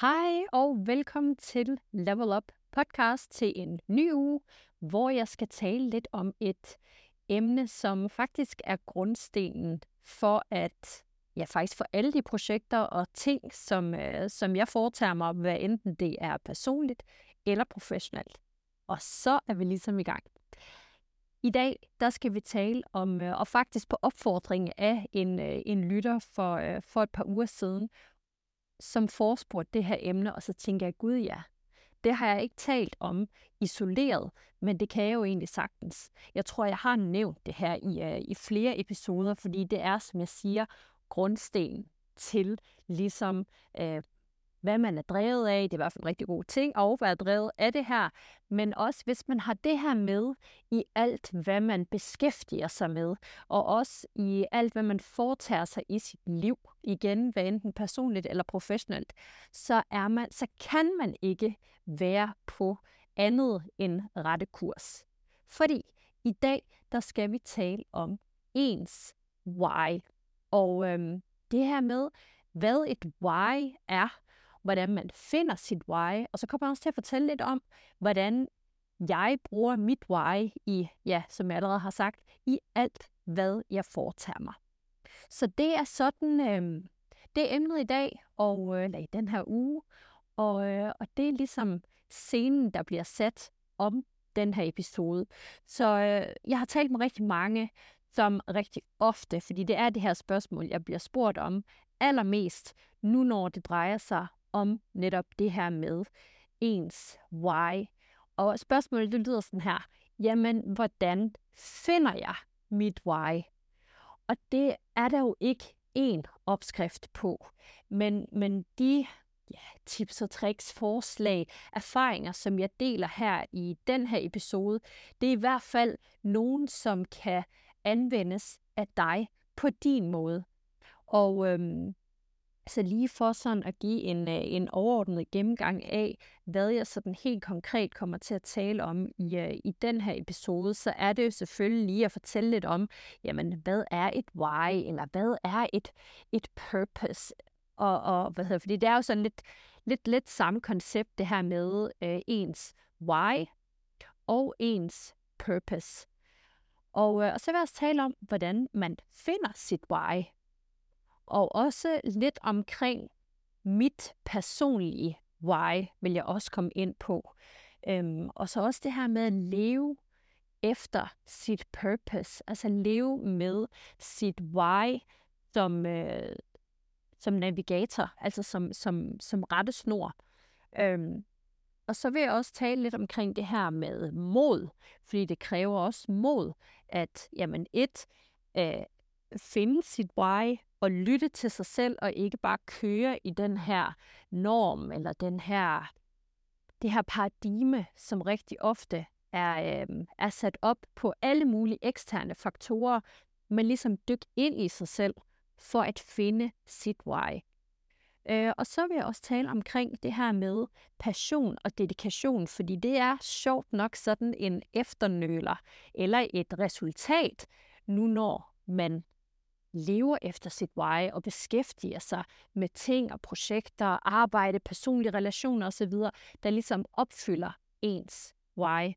Hej og velkommen til Level Up podcast til en ny uge, hvor jeg skal tale lidt om et emne, som faktisk er grundstenen for at ja, faktisk for alle de projekter og ting, som, øh, som jeg foretager mig, hvad enten det er personligt eller professionelt. Og så er vi ligesom i gang. I dag, der skal vi tale om, øh, og faktisk på opfordring af en, øh, en lytter for, øh, for et par uger siden, som forespurgte det her emne, og så tænker jeg, gud ja, det har jeg ikke talt om isoleret, men det kan jeg jo egentlig sagtens. Jeg tror, jeg har nævnt det her i, uh, i flere episoder, fordi det er, som jeg siger, grundsten til ligesom, øh, hvad man er drevet af. Det er i hvert fald en rigtig god ting at være drevet af det her. Men også hvis man har det her med i alt, hvad man beskæftiger sig med, og også i alt, hvad man foretager sig i sit liv, igen, hvad enten personligt eller professionelt, så, er man, så kan man ikke være på andet end rette kurs. Fordi i dag, der skal vi tale om ens why. Og øhm, det her med, hvad et why er, hvordan man finder sit why, og så kommer jeg også til at fortælle lidt om, hvordan jeg bruger mit why i, ja, som jeg allerede har sagt, i alt, hvad jeg foretager mig. Så det er sådan, øh, det er emnet i dag, og, øh, eller i den her uge, og, øh, og det er ligesom scenen, der bliver sat om den her episode. Så øh, jeg har talt med rigtig mange, som rigtig ofte, fordi det er det her spørgsmål, jeg bliver spurgt om allermest, nu når det drejer sig om netop det her med ens why. Og spørgsmålet det lyder sådan her, jamen hvordan finder jeg mit why? Og det er der jo ikke én opskrift på, men, men de ja, tips og tricks, forslag, erfaringer, som jeg deler her i den her episode, det er i hvert fald nogen, som kan anvendes af dig på din måde. Og øhm, så lige for sådan at give en, øh, en overordnet gennemgang af, hvad jeg sådan helt konkret kommer til at tale om i, øh, i den her episode, så er det jo selvfølgelig lige at fortælle lidt om, jamen, hvad er et why, eller hvad er et, et purpose, og, og hvad hedder, fordi det er jo sådan lidt, lidt, lidt samme koncept, det her med øh, ens why og ens purpose. Og, øh, og så vil jeg også tale om, hvordan man finder sit why. Og også lidt omkring mit personlige why, vil jeg også komme ind på. Øhm, og så også det her med at leve efter sit purpose, altså leve med sit why som, øh, som navigator, altså som, som, som rettesnor. Øhm, og så vil jeg også tale lidt omkring det her med mod, fordi det kræver også mod at jamen et, øh, finde sit why og lytte til sig selv og ikke bare køre i den her norm eller den her det her paradigme, som rigtig ofte er, øh, er sat op på alle mulige eksterne faktorer, men ligesom dykke ind i sig selv for at finde sit why. Øh, og så vil jeg også tale omkring det her med passion og dedikation, fordi det er sjovt nok sådan en efternøler eller et resultat, nu når man lever efter sit why og beskæftiger sig med ting og projekter, arbejde, personlige relationer osv., der ligesom opfylder ens why.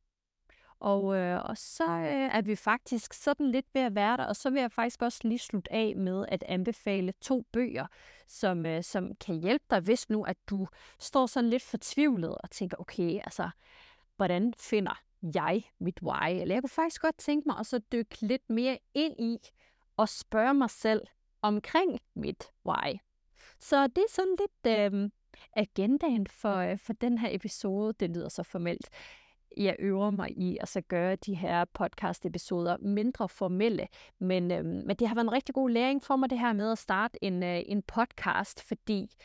Og, øh, og så øh, er vi faktisk sådan lidt ved at være der, og så vil jeg faktisk også lige slutte af med at anbefale to bøger, som, øh, som kan hjælpe dig, hvis nu at du står sådan lidt fortvivlet og tænker, okay, altså, hvordan finder jeg mit why? Eller jeg kunne faktisk godt tænke mig at så dykke lidt mere ind i og spørge mig selv omkring mit why. Så det er sådan lidt øh, agendaen for, øh, for den her episode. Det lyder så formelt jeg øver mig i at så gøre de her podcast-episoder mindre formelle. Men, øh, men det har været en rigtig god læring for mig, det her med at starte en, øh, en podcast, fordi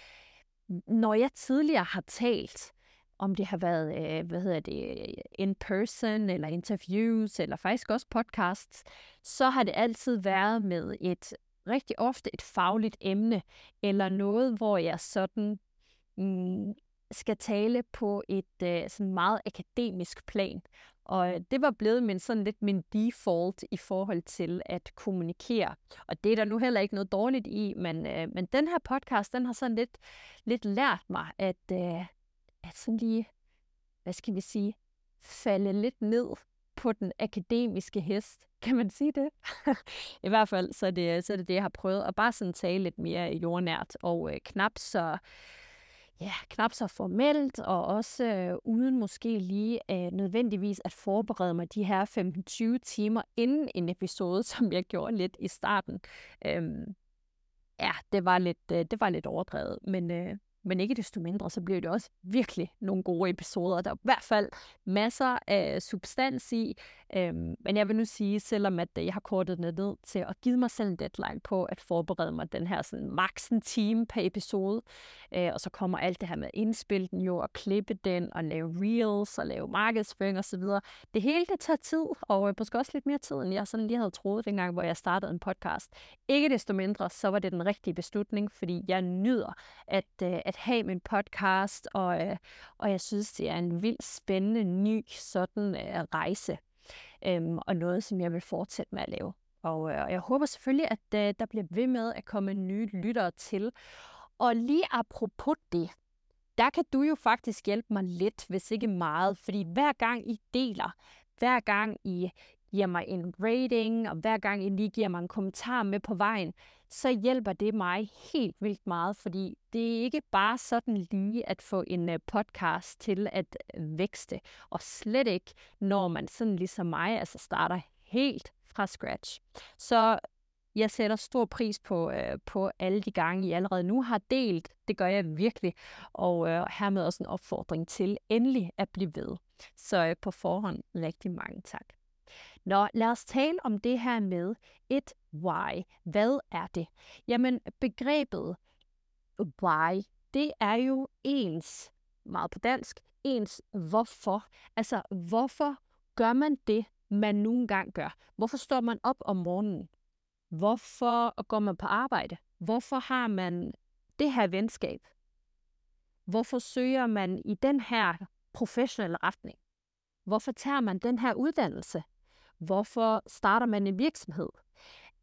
når jeg tidligere har talt, om det har været, øh, hvad hedder det, in person, eller interviews, eller faktisk også podcasts, så har det altid været med et rigtig ofte et fagligt emne, eller noget, hvor jeg sådan mm, skal tale på et øh, sådan meget akademisk plan. Og det var blevet min, sådan lidt min default i forhold til at kommunikere. Og det er der nu heller ikke noget dårligt i, men, øh, men den her podcast, den har sådan lidt, lidt lært mig at, øh, at sådan lige, hvad skal vi sige, falde lidt ned på den akademiske hest. Kan man sige det? I hvert fald, så er det, så er det det, jeg har prøvet. At bare sådan tale lidt mere jordnært og øh, knap så ja, knap så formelt, og også øh, uden måske lige øh, nødvendigvis at forberede mig de her 15-20 timer inden en episode, som jeg gjorde lidt i starten. Øhm, ja, det var lidt, øh, det var lidt overdrevet, men, øh, men ikke desto mindre, så blev det også virkelig nogle gode episoder. Der er i hvert fald masser af substans i. Øhm, men jeg vil nu sige, selvom at øh, jeg har kortet det ned til at give mig selv en deadline på at forberede mig den her sådan max en time per episode, øh, og så kommer alt det her med at indspille den jo, og klippe den, og lave reels, og lave markedsføring osv. Det hele, det tager tid, og øh, måske også lidt mere tid, end jeg sådan lige havde troet dengang, hvor jeg startede en podcast. Ikke desto mindre, så var det den rigtige beslutning, fordi jeg nyder at, øh, at have min podcast, og, øh, og jeg synes, det er en vildt spændende, ny sådan øh, rejse, øh, og noget, som jeg vil fortsætte med at lave. Og, øh, og jeg håber selvfølgelig, at øh, der bliver ved med at komme nye lyttere til. Og lige apropos det, der kan du jo faktisk hjælpe mig lidt, hvis ikke meget, fordi hver gang I deler, hver gang I giver mig en rating, og hver gang I lige giver mig en kommentar med på vejen, så hjælper det mig helt vildt meget, fordi det er ikke bare sådan lige at få en øh, podcast til at øh, vækste, og slet ikke, når man sådan ligesom mig, altså starter helt fra scratch. Så jeg sætter stor pris på, øh, på alle de gange, I allerede nu har delt. Det gør jeg virkelig. Og øh, hermed også en opfordring til endelig at blive ved. Så øh, på forhånd rigtig mange tak. Nå, lad os tale om det her med et why. Hvad er det? Jamen, begrebet why, det er jo ens, meget på dansk, ens hvorfor. Altså, hvorfor gør man det, man nogle gange gør? Hvorfor står man op om morgenen? Hvorfor går man på arbejde? Hvorfor har man det her venskab? Hvorfor søger man i den her professionelle retning? Hvorfor tager man den her uddannelse? Hvorfor starter man en virksomhed?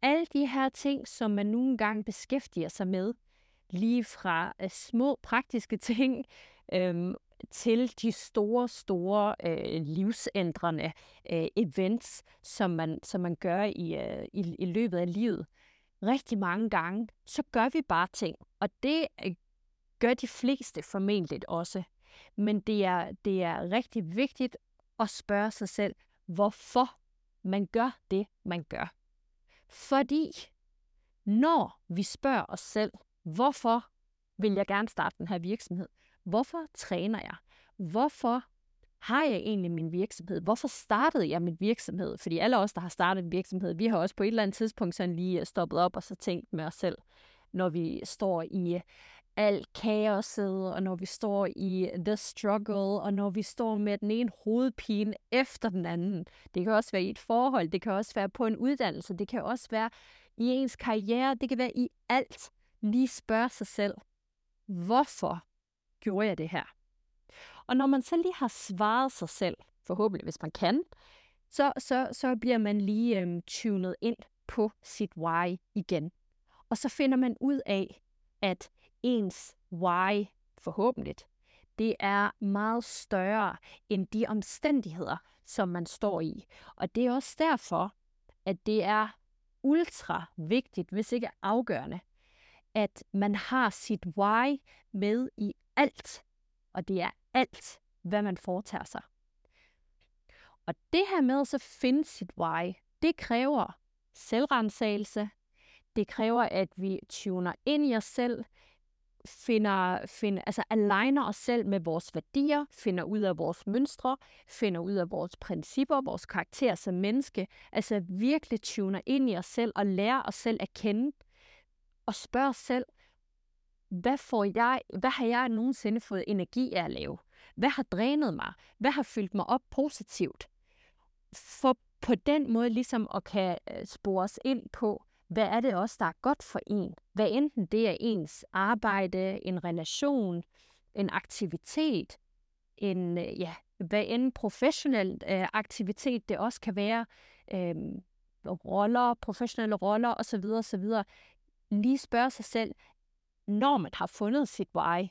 Alle de her ting, som man nogle gange beskæftiger sig med, lige fra øh, små praktiske ting øhm, til de store, store øh, livsændrende øh, events, som man, som man gør i, øh, i, i løbet af livet. Rigtig mange gange, så gør vi bare ting, og det øh, gør de fleste formentlig også. Men det er, det er rigtig vigtigt at spørge sig selv, hvorfor man gør det, man gør. Fordi når vi spørger os selv, hvorfor vil jeg gerne starte den her virksomhed? Hvorfor træner jeg? Hvorfor har jeg egentlig min virksomhed? Hvorfor startede jeg min virksomhed? Fordi alle os, der har startet en virksomhed, vi har også på et eller andet tidspunkt sådan lige øh, stoppet op og så tænkt med os selv, når vi står i alt kaoset, og når vi står i the struggle, og når vi står med den ene hovedpine efter den anden. Det kan også være i et forhold, det kan også være på en uddannelse, det kan også være i ens karriere, det kan være i alt. Lige spørge sig selv, hvorfor gjorde jeg det her? Og når man så lige har svaret sig selv, forhåbentlig hvis man kan, så, så, så bliver man lige øhm, tunet ind på sit why igen. Og så finder man ud af, at ens why, forhåbentlig, det er meget større end de omstændigheder, som man står i. Og det er også derfor, at det er ultra vigtigt, hvis ikke afgørende, at man har sit why med i alt. Og det er alt, hvad man foretager sig. Og det her med at så finde sit why, det kræver selvrensagelse. Det kræver, at vi tuner ind i os selv, finder, finder, altså aligner os selv med vores værdier, finder ud af vores mønstre, finder ud af vores principper, vores karakter som menneske, altså virkelig tuner ind i os selv og lærer os selv at kende, og spørger os selv, hvad, får jeg, hvad har jeg nogensinde fået energi af at lave? Hvad har drænet mig? Hvad har fyldt mig op positivt? For på den måde ligesom at kan øh, spore os ind på, hvad er det også, der er godt for en? Hvad enten det er ens arbejde, en relation, en aktivitet, en, øh, ja, hvad end professionel øh, aktivitet det også kan være, øh, roller, professionelle roller osv. osv. Lige spørge sig selv, når man har fundet sit why,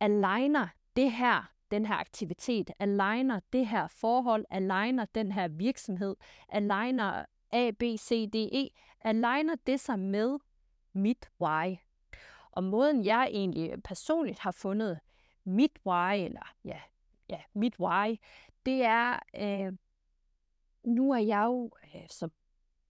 aligner det her, den her aktivitet, aligner det her forhold, aligner den her virksomhed, aligner A, B, C, D, E, aligner det sig med mit why. Og måden jeg egentlig personligt har fundet mit why, eller ja, ja mit why, det er, øh, nu er jeg jo, øh, som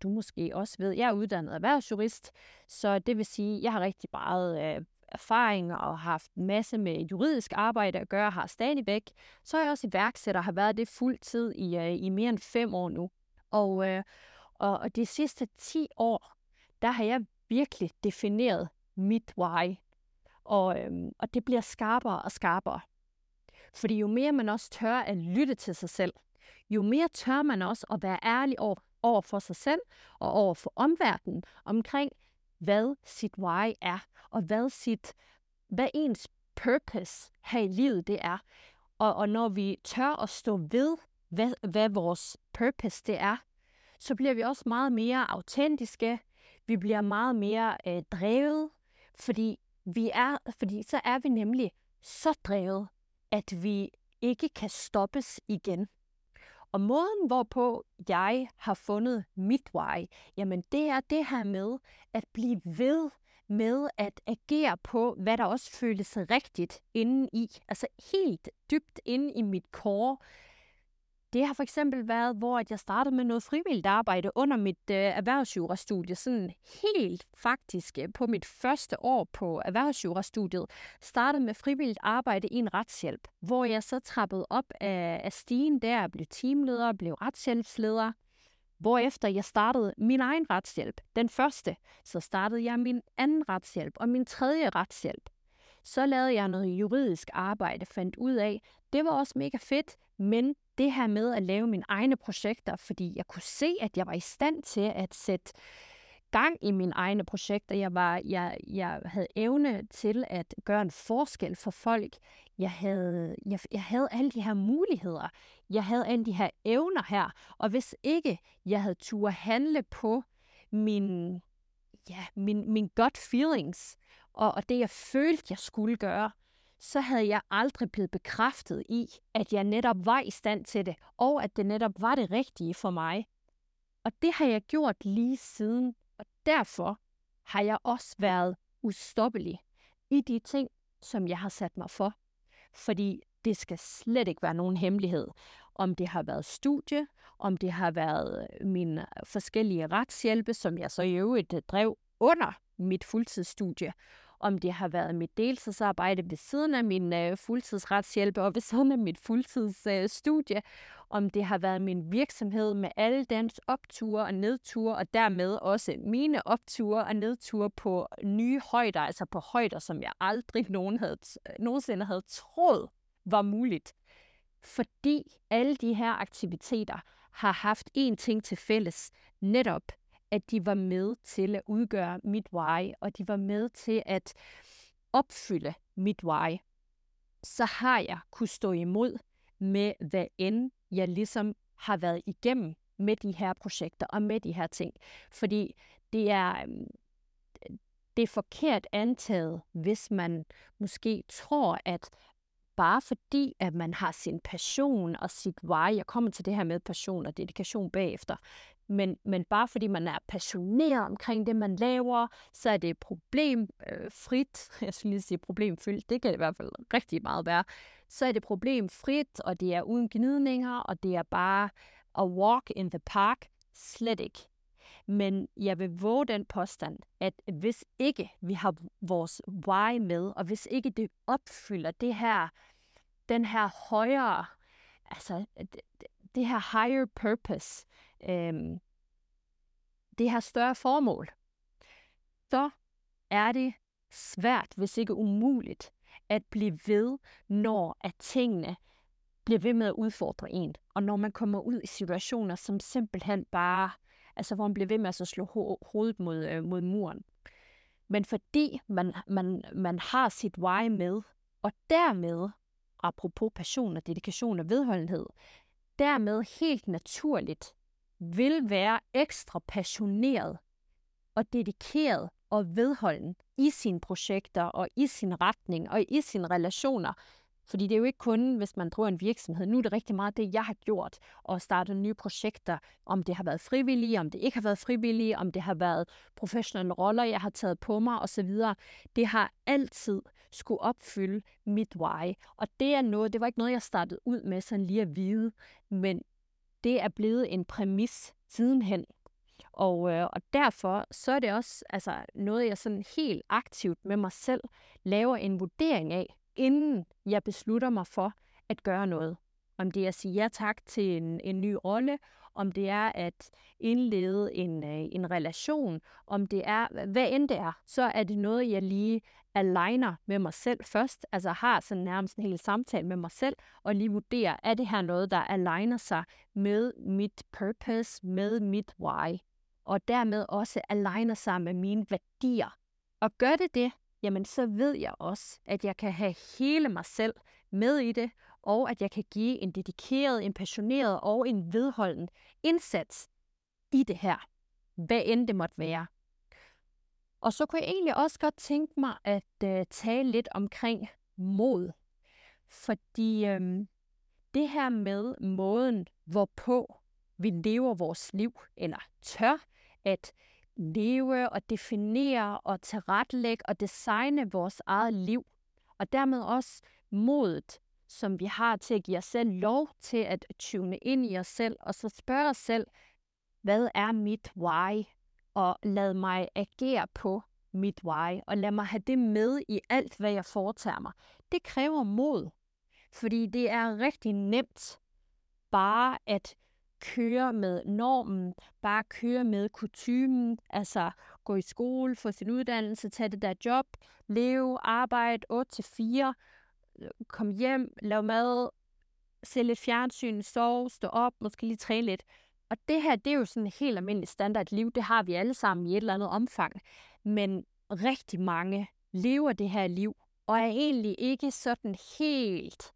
du måske også ved, jeg er uddannet erhvervsjurist, så det vil sige, jeg har rigtig meget øh, erfaring og har haft en masse med juridisk arbejde at gøre, har stadigvæk. Så er jeg også iværksætter, har været det fuld tid i, øh, i mere end fem år nu. Og, øh, og, og de sidste 10 år, der har jeg virkelig defineret mit why. Og, øhm, og det bliver skarpere og skarpere. Fordi jo mere man også tør at lytte til sig selv, jo mere tør man også at være ærlig over, over for sig selv og over for omverdenen omkring, hvad sit why er, og hvad sit, hvad ens purpose her i livet det er. Og, og når vi tør at stå ved, hvad, hvad vores purpose det er, så bliver vi også meget mere autentiske. Vi bliver meget mere øh, drevet, fordi, vi er, fordi så er vi nemlig så drevet, at vi ikke kan stoppes igen. Og måden, hvorpå jeg har fundet mit why, jamen det er det her med at blive ved med at agere på, hvad der også føles rigtigt inden i. Altså helt dybt inde i mit kår, det har for eksempel været, hvor jeg startede med noget frivilligt arbejde under mit øh, erhvervsjurastudie. Sådan helt faktisk øh, på mit første år på erhvervsjurastudiet, startede med frivilligt arbejde i en retshjælp, hvor jeg så trappede op af, af stigen der, blev teamleder, blev retshjælpsleder. Hvorefter jeg startede min egen retshjælp. Den første, så startede jeg min anden retshjælp og min tredje retshjælp. Så lavede jeg noget juridisk arbejde, fandt ud af, det var også mega fedt, men det her med at lave mine egne projekter, fordi jeg kunne se, at jeg var i stand til at sætte gang i mine egne projekter. Jeg, var, jeg, jeg havde evne til at gøre en forskel for folk. Jeg havde, jeg, jeg havde alle de her muligheder. Jeg havde alle de her evner her. Og hvis ikke jeg havde tur handle på min, ja, min, min gut feelings, og, og det jeg følte, jeg skulle gøre, så havde jeg aldrig blevet bekræftet i, at jeg netop var i stand til det, og at det netop var det rigtige for mig. Og det har jeg gjort lige siden, og derfor har jeg også været ustoppelig i de ting, som jeg har sat mig for. Fordi det skal slet ikke være nogen hemmelighed, om det har været studie, om det har været øh, mine øh, forskellige retshjælpe, som jeg så i øvrigt øh, drev under mit fuldtidsstudie, om det har været mit deltidsarbejde ved siden af min øh, fuldtidsretshjælp og ved siden af mit fuldtidsstudie, øh, om det har været min virksomhed med alle dens opture og nedture, og dermed også mine opture og nedture på nye højder, altså på højder, som jeg aldrig nogen havde, øh, nogensinde havde troet var muligt. Fordi alle de her aktiviteter har haft én ting til fælles, netop at de var med til at udgøre mit why, og de var med til at opfylde mit why, så har jeg kunne stå imod med, hvad end jeg ligesom har været igennem med de her projekter og med de her ting. Fordi det er, øhm, det er forkert antaget, hvis man måske tror, at bare fordi, at man har sin passion og sit why, jeg kommer til det her med passion og dedikation bagefter, men, men bare fordi man er passioneret omkring det, man laver, så er det problemfrit, øh, jeg skulle lige sige problemfyldt, det kan det i hvert fald rigtig meget være, så er det problemfrit, og det er uden gnidninger, og det er bare a walk in the park, slet ikke. Men jeg vil våge den påstand, at hvis ikke vi har vores why med, og hvis ikke det opfylder det her, den her højere, altså det, det her higher purpose, øhm, det her større formål, så er det svært, hvis ikke umuligt, at blive ved, når at tingene bliver ved med at udfordre en. Og når man kommer ud i situationer, som simpelthen bare, altså hvor man bliver ved med at slå ho- hovedet mod, øh, mod muren. Men fordi man, man, man har sit why med, og dermed, apropos passion og dedikation og vedholdenhed, dermed helt naturligt vil være ekstra passioneret og dedikeret og vedholden i sine projekter og i sin retning og i sine relationer. Fordi det er jo ikke kun, hvis man driver en virksomhed. Nu er det rigtig meget det, jeg har gjort, og startet nye projekter. Om det har været frivillige, om det ikke har været frivillige, om det har været professionelle roller, jeg har taget på mig osv. Det har altid skulle opfylde mit why. Og det er noget, det var ikke noget, jeg startede ud med sådan lige at vide, men det er blevet en præmis sidenhen. Og, øh, og derfor så er det også altså, noget, jeg sådan helt aktivt med mig selv laver en vurdering af, inden jeg beslutter mig for at gøre noget. Om det er at sige ja tak til en, en ny rolle, om det er at indlede en, øh, en relation, om det er, hvad end det er, så er det noget, jeg lige aligner med mig selv først, altså har sådan nærmest en hel samtale med mig selv, og lige vurderer, er det her noget, der aligner sig med mit purpose, med mit why, og dermed også aligner sig med mine værdier. Og gør det det, jamen så ved jeg også, at jeg kan have hele mig selv med i det, og at jeg kan give en dedikeret, en passioneret og en vedholden indsats i det her, hvad end det måtte være. Og så kunne jeg egentlig også godt tænke mig at øh, tale lidt omkring mod. Fordi øh, det her med måden, hvorpå vi lever vores liv, eller tør at leve og definere og tilrettelægge og designe vores eget liv, og dermed også modet, som vi har til at give os selv lov til at tune ind i os selv, og så spørge os selv, hvad er mit why? Og lad mig agere på mit why, og lad mig have det med i alt, hvad jeg foretager mig. Det kræver mod, fordi det er rigtig nemt bare at køre med normen, bare køre med kutumen, altså gå i skole, få sin uddannelse, tage det der job, leve, arbejde 8-4, øh, kom hjem, lave mad, se lidt fjernsyn, sove, stå op, måske lige træne lidt. Og det her, det er jo sådan et helt almindeligt standard liv, det har vi alle sammen i et eller andet omfang. Men rigtig mange lever det her liv, og er egentlig ikke sådan helt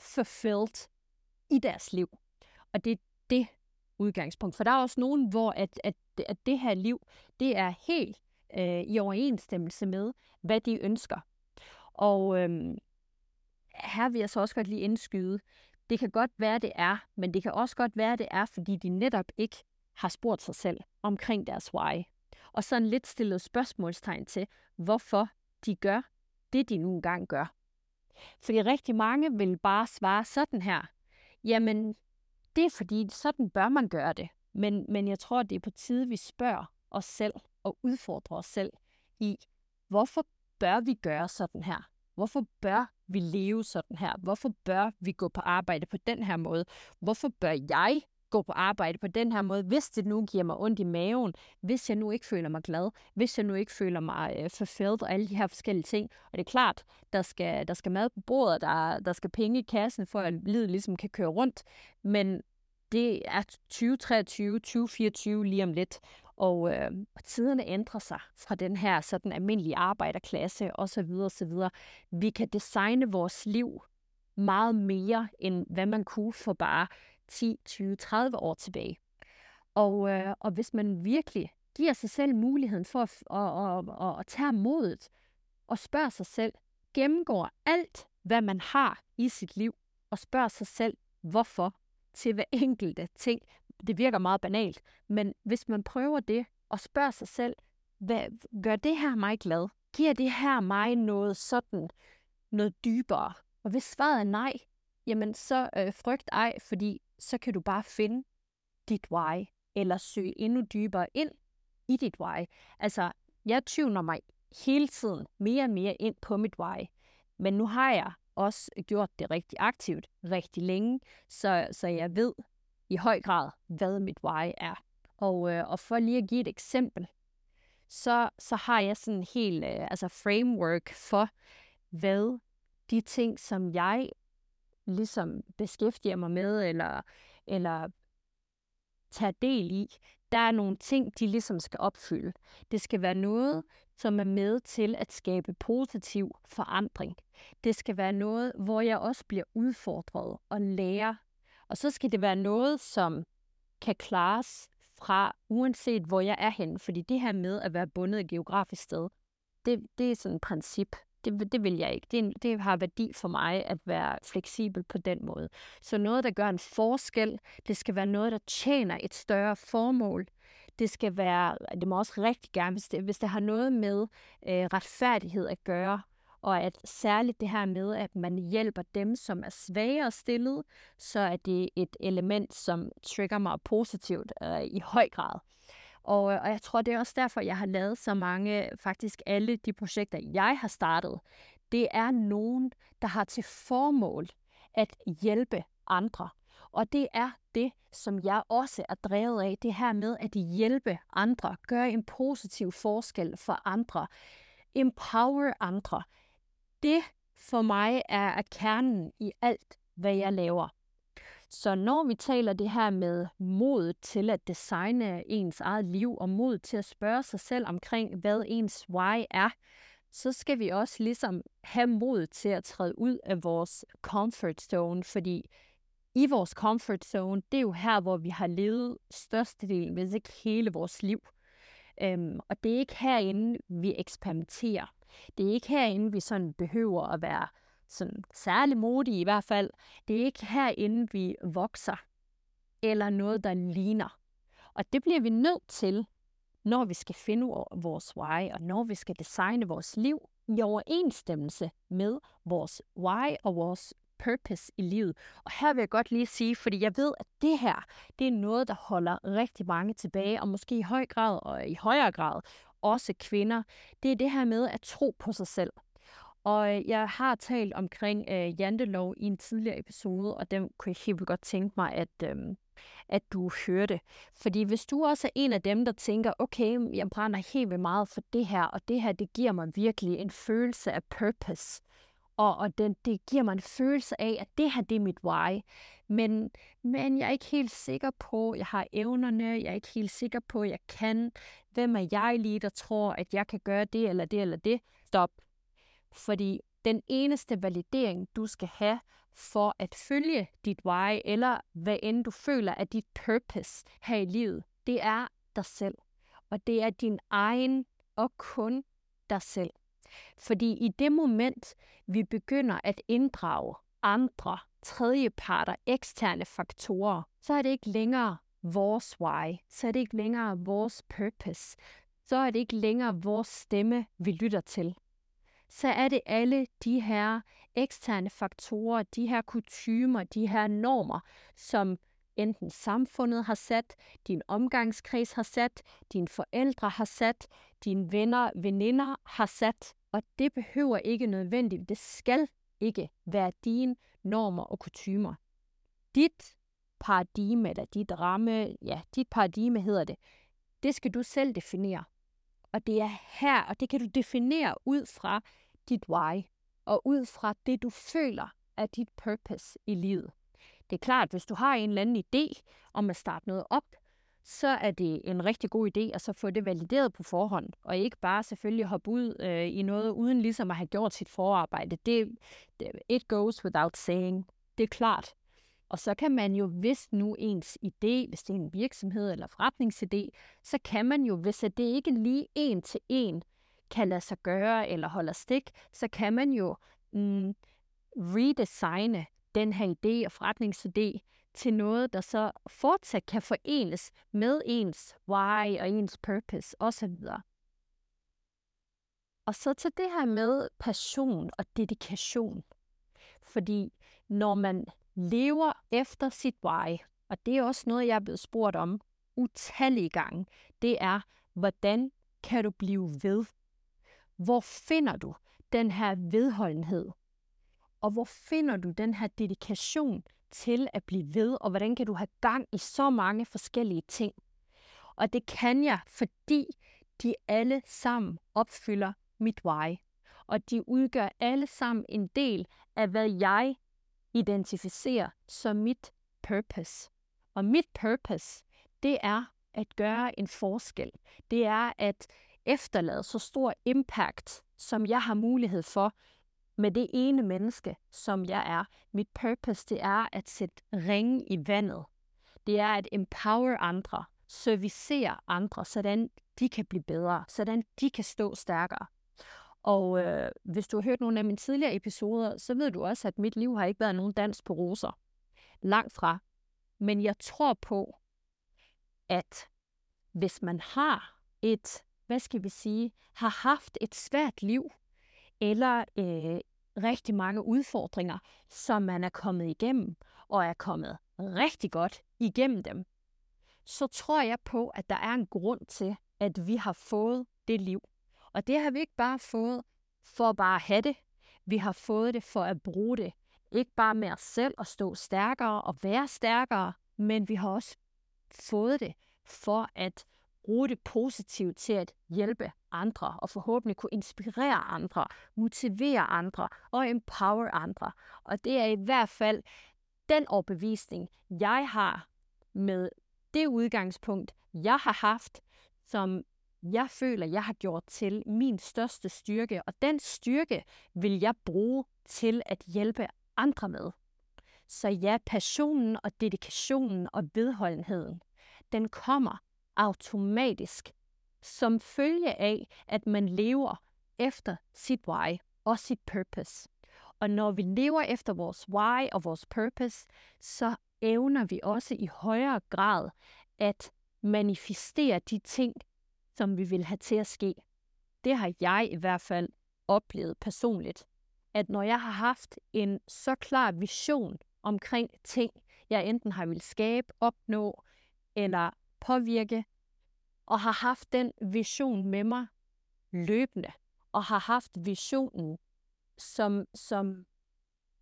fulfilled i deres liv. Og det er det udgangspunkt. For der er også nogen, hvor at, at, at det her liv, det er helt øh, i overensstemmelse med, hvad de ønsker. Og øh, her vil jeg så også godt lige indskyde, det kan godt være, det er, men det kan også godt være, det er, fordi de netop ikke har spurgt sig selv omkring deres why. Og sådan lidt stillet spørgsmålstegn til, hvorfor de gør det, de nu engang gør. Fordi rigtig mange vil bare svare sådan her. Jamen, det er fordi, sådan bør man gøre det. Men, men jeg tror, det er på tide, vi spørger os selv og udfordrer os selv i, hvorfor bør vi gøre sådan her? Hvorfor bør vi leve sådan her? Hvorfor bør vi gå på arbejde på den her måde? Hvorfor bør jeg gå på arbejde på den her måde, hvis det nu giver mig ondt i maven, hvis jeg nu ikke føler mig glad, hvis jeg nu ikke føler mig øh, fulfilled og alle de her forskellige ting. Og det er klart, der skal, der skal mad på bordet, der, der skal penge i kassen, for at livet ligesom kan køre rundt. Men det er 2023, 2024 lige om lidt, og, øh, og tiderne ændrer sig fra den her sådan almindelige arbejderklasse osv. osv. Vi kan designe vores liv meget mere, end hvad man kunne for bare 10, 20, 30 år tilbage. Og, øh, og hvis man virkelig giver sig selv muligheden for at, at, at, at, at tage modet og spørge sig selv, gennemgår alt, hvad man har i sit liv, og spørger sig selv, hvorfor, til hver enkelte ting. Det virker meget banalt, men hvis man prøver det, og spørger sig selv, hvad, gør det her mig glad? Giver det her mig noget sådan, noget dybere? Og hvis svaret er nej, jamen så øh, frygt ej, fordi så kan du bare finde dit why, eller søge endnu dybere ind i dit why. Altså, jeg tyvner mig hele tiden mere og mere ind på mit why. Men nu har jeg også gjort det rigtig aktivt rigtig længe, så, så jeg ved i høj grad, hvad mit why er. Og, øh, og for lige at give et eksempel, så, så har jeg sådan en helt øh, altså framework for, hvad de ting, som jeg ligesom beskæftiger mig med, eller, eller tager del i, der er nogle ting, de ligesom skal opfylde. Det skal være noget, som er med til at skabe positiv forandring. Det skal være noget, hvor jeg også bliver udfordret og lærer. Og så skal det være noget, som kan klares fra uanset hvor jeg er henne. Fordi det her med at være bundet et geografisk sted, det, det er sådan et princip. Det, det vil jeg ikke. Det, det har værdi for mig at være fleksibel på den måde. Så noget, der gør en forskel, det skal være noget, der tjener et større formål. Det skal være, det må også rigtig gerne, hvis det, hvis det har noget med øh, retfærdighed at gøre, og at særligt det her med, at man hjælper dem, som er svagere stillet, så er det et element, som trigger mig positivt øh, i høj grad. Og, øh, og jeg tror, det er også derfor, jeg har lavet så mange, faktisk alle de projekter, jeg har startet, det er nogen, der har til formål at hjælpe andre. Og det er det, som jeg også er drevet af, det her med at hjælpe andre, gøre en positiv forskel for andre, empower andre. Det for mig er kernen i alt, hvad jeg laver. Så når vi taler det her med mod til at designe ens eget liv, og mod til at spørge sig selv omkring, hvad ens why er, så skal vi også ligesom have mod til at træde ud af vores comfort zone, fordi i vores comfort zone, det er jo her, hvor vi har levet størstedelen, hvis ikke hele vores liv. Øhm, og det er ikke herinde, vi eksperimenterer. Det er ikke herinde, vi sådan behøver at være sådan særlig modige i hvert fald. Det er ikke herinde, vi vokser, eller noget, der ligner. Og det bliver vi nødt til, når vi skal finde vores why, og når vi skal designe vores liv i overensstemmelse med vores why og vores purpose i livet. Og her vil jeg godt lige sige, fordi jeg ved, at det her, det er noget, der holder rigtig mange tilbage, og måske i høj grad og i højere grad også kvinder. Det er det her med at tro på sig selv. Og øh, jeg har talt omkring øh, jantelov i en tidligere episode, og den kunne jeg helt godt tænke mig, at, øh, at du hørte. Fordi hvis du også er en af dem, der tænker, okay, jeg brænder helt vildt meget for det her, og det her, det giver mig virkelig en følelse af purpose, og, og den, det giver mig en følelse af, at det her, det er mit why. Men, men jeg er ikke helt sikker på, jeg har evnerne, jeg er ikke helt sikker på, jeg kan. Hvem er jeg lige, der tror, at jeg kan gøre det eller det eller det? Stop. Fordi den eneste validering, du skal have for at følge dit why, eller hvad end du føler er dit purpose her i livet, det er dig selv. Og det er din egen og kun dig selv. Fordi i det moment, vi begynder at inddrage andre, tredjeparter, eksterne faktorer, så er det ikke længere vores why, så er det ikke længere vores purpose, så er det ikke længere vores stemme, vi lytter til. Så er det alle de her eksterne faktorer, de her kutymer, de her normer, som enten samfundet har sat, din omgangskreds har sat, dine forældre har sat, dine venner, veninder har sat, og det behøver ikke nødvendigt, det skal ikke være dine normer og kutymer. Dit paradigme, eller dit ramme, ja, dit paradigme hedder det, det skal du selv definere. Og det er her, og det kan du definere ud fra dit why, og ud fra det, du føler er dit purpose i livet. Det er klart, hvis du har en eller anden idé om at starte noget op, så er det en rigtig god idé at så få det valideret på forhånd, og ikke bare selvfølgelig hoppe ud øh, i noget, uden ligesom at have gjort sit forarbejde. Det, det, it goes without saying. Det er klart. Og så kan man jo, hvis nu ens idé, hvis det er en virksomhed eller forretningsidé, så kan man jo, hvis det ikke lige en til en kan lade sig gøre eller holder stik, så kan man jo mm, redesigne den her idé og forretningsidé til noget, der så fortsat kan forenes med ens why og ens purpose osv. Og så til det her med passion og dedikation. Fordi når man lever efter sit why, og det er også noget, jeg er blevet spurgt om utallige gange, det er, hvordan kan du blive ved? Hvor finder du den her vedholdenhed? Og hvor finder du den her dedikation til at blive ved, og hvordan kan du have gang i så mange forskellige ting? Og det kan jeg, fordi de alle sammen opfylder mit why. Og de udgør alle sammen en del af, hvad jeg identificerer som mit purpose. Og mit purpose, det er at gøre en forskel. Det er at efterlade så stor impact, som jeg har mulighed for med det ene menneske, som jeg er. Mit purpose, det er at sætte ringe i vandet. Det er at empower andre, servicere andre, sådan de kan blive bedre, sådan de kan stå stærkere. Og øh, hvis du har hørt nogle af mine tidligere episoder, så ved du også, at mit liv har ikke været nogen dans på roser. Langt fra. Men jeg tror på, at hvis man har et, hvad skal vi sige, har haft et svært liv, eller øh, rigtig mange udfordringer, som man er kommet igennem, og er kommet rigtig godt igennem dem, så tror jeg på, at der er en grund til, at vi har fået det liv. Og det har vi ikke bare fået for at bare have det. Vi har fået det for at bruge det. Ikke bare med os selv at stå stærkere og være stærkere, men vi har også fået det for at bruge det positivt til at hjælpe andre, og forhåbentlig kunne inspirere andre, motivere andre og empower andre. Og det er i hvert fald den overbevisning, jeg har med det udgangspunkt, jeg har haft, som jeg føler, jeg har gjort til min største styrke, og den styrke vil jeg bruge til at hjælpe andre med. Så ja, passionen og dedikationen og vedholdenheden, den kommer automatisk som følge af, at man lever efter sit why og sit purpose. Og når vi lever efter vores why og vores purpose, så evner vi også i højere grad at manifestere de ting, som vi vil have til at ske. Det har jeg i hvert fald oplevet personligt, at når jeg har haft en så klar vision omkring ting, jeg enten har vil skabe, opnå eller påvirke, og har haft den vision med mig løbende, og har haft visionen som, som,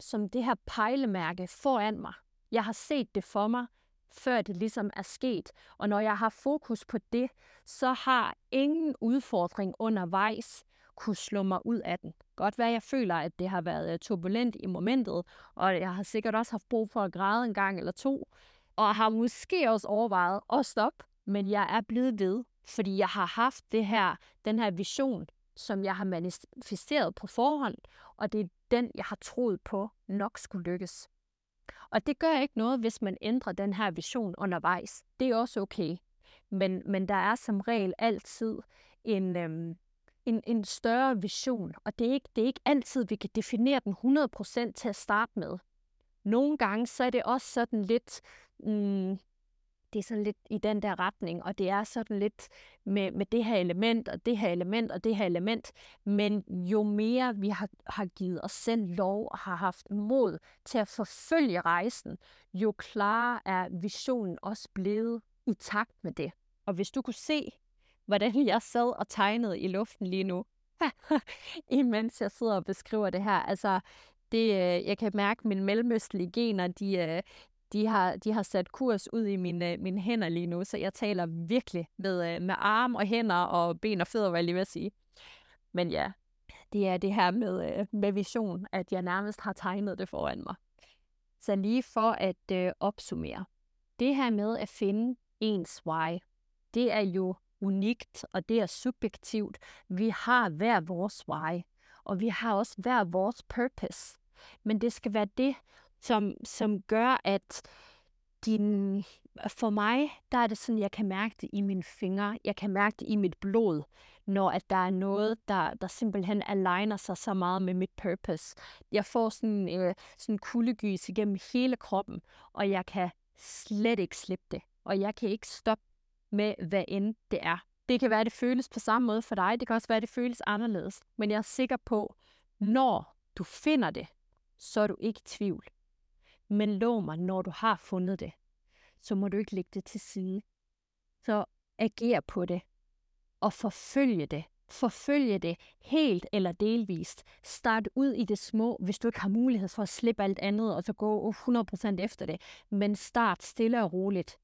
som det her pejlemærke foran mig. Jeg har set det for mig, før det ligesom er sket. Og når jeg har fokus på det, så har ingen udfordring undervejs kunne slå mig ud af den. Godt være, jeg føler, at det har været øh, turbulent i momentet, og jeg har sikkert også haft brug for at græde en gang eller to, og har måske også overvejet at stoppe, men jeg er blevet ved, fordi jeg har haft det her, den her vision, som jeg har manifesteret på forhånd, og det er den, jeg har troet på nok skulle lykkes. Og det gør ikke noget, hvis man ændrer den her vision undervejs. Det er også okay. Men, men der er som regel altid en, øhm, en, en større vision, og det er, ikke, det er ikke altid, vi kan definere den 100% til at starte med. Nogle gange så er det også sådan lidt, mm, det er sådan lidt i den der retning, og det er sådan lidt med, med det her element, og det her element, og det her element. Men jo mere vi har, har givet os selv lov og har haft mod til at forfølge rejsen, jo klarere er visionen også blevet i takt med det. Og hvis du kunne se, hvordan jeg sad og tegnede i luften lige nu, imens jeg sidder og beskriver det her, altså det, øh, jeg kan mærke, at mine mellemøstlige gener, de, øh, de har, de har sat kurs ud i mine, øh, mine hænder lige nu, så jeg taler virkelig med, øh, med arm og hænder og ben og fødder, hvad jeg lige vil sige. Men ja, det er det her med, øh, med vision, at jeg nærmest har tegnet det foran mig. Så lige for at øh, opsummere. Det her med at finde ens why, det er jo unikt, og det er subjektivt. Vi har hver vores why, og vi har også hver vores purpose. Men det skal være det, som, som gør, at din, for mig, der er det sådan, jeg kan mærke det i mine fingre, jeg kan mærke det i mit blod, når at der er noget, der, der simpelthen aligner sig så meget med mit purpose. Jeg får sådan, øh, sådan kuldegys igennem hele kroppen, og jeg kan slet ikke slippe det. Og jeg kan ikke stoppe med, hvad end det er. Det kan være, at det føles på samme måde for dig. Det kan også være, at det føles anderledes. Men jeg er sikker på, når du finder det, så er du ikke i tvivl. Men lov mig, når du har fundet det, så må du ikke lægge det til side. Så ager på det og forfølge det. Forfølge det helt eller delvist. Start ud i det små, hvis du ikke har mulighed for at slippe alt andet og så gå 100% efter det. Men start stille og roligt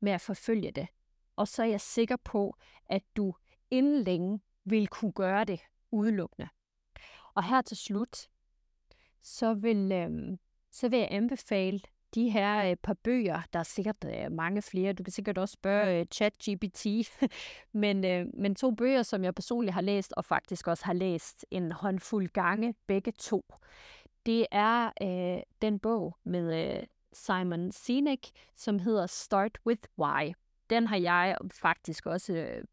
med at forfølge det. Og så er jeg sikker på, at du inden længe vil kunne gøre det udelukkende. Og her til slut, så vil, øhm, så vil jeg anbefale de her øh, par bøger. Der er sikkert øh, mange flere. Du kan sikkert også spørge øh, ChatGPT. men, øh, men to bøger, som jeg personligt har læst, og faktisk også har læst en håndfuld gange, begge to. Det er øh, den bog med øh, Simon Sinek, som hedder Start with Why. Den har jeg faktisk også øh,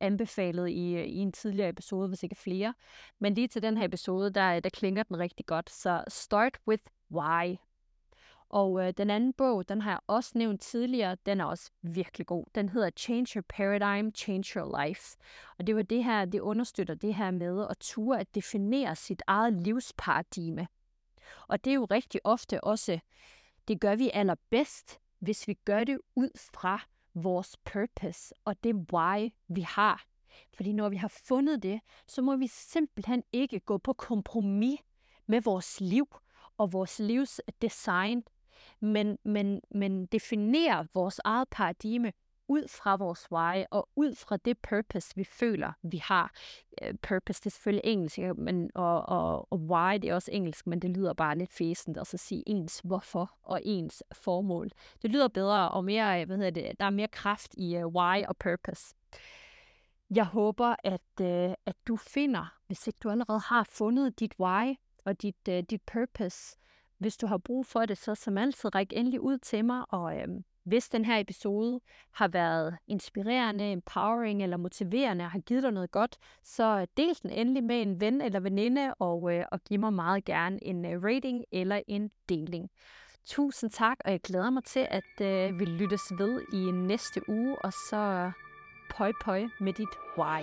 anbefalet i, øh, i en tidligere episode, hvis ikke flere. Men lige til den her episode, der, der klinger den rigtig godt. Så Start with Why. Og øh, den anden bog, den har jeg også nævnt tidligere, den er også virkelig god. Den hedder Change Your Paradigm, Change Your Life. Og det var det her, det understøtter det her med at ture at definere sit eget livsparadigme. Og det er jo rigtig ofte også, det gør vi allerbedst, hvis vi gør det ud fra vores purpose og det why, vi har. Fordi når vi har fundet det, så må vi simpelthen ikke gå på kompromis med vores liv og vores livs design, men, men, men definere vores eget paradigme ud fra vores why og ud fra det purpose, vi føler, vi har. Øh, purpose, det er selvfølgelig engelsk, men, og, og, og why, det er også engelsk, men det lyder bare lidt fæsent at så sige ens hvorfor og ens formål. Det lyder bedre og mere, øh, hvad hedder det, der er mere kraft i uh, why og purpose. Jeg håber, at, uh, at du finder, hvis ikke du allerede har fundet dit why og dit, uh, dit purpose, hvis du har brug for det, så som altid ræk endelig ud til mig, og øhm, hvis den her episode har været inspirerende, empowering eller motiverende og har givet dig noget godt, så del den endelig med en ven eller veninde, og, øh, og giv mig meget gerne en øh, rating eller en deling. Tusind tak, og jeg glæder mig til, at øh, vi lyttes ved i næste uge, og så øh, pøj pøj med dit why.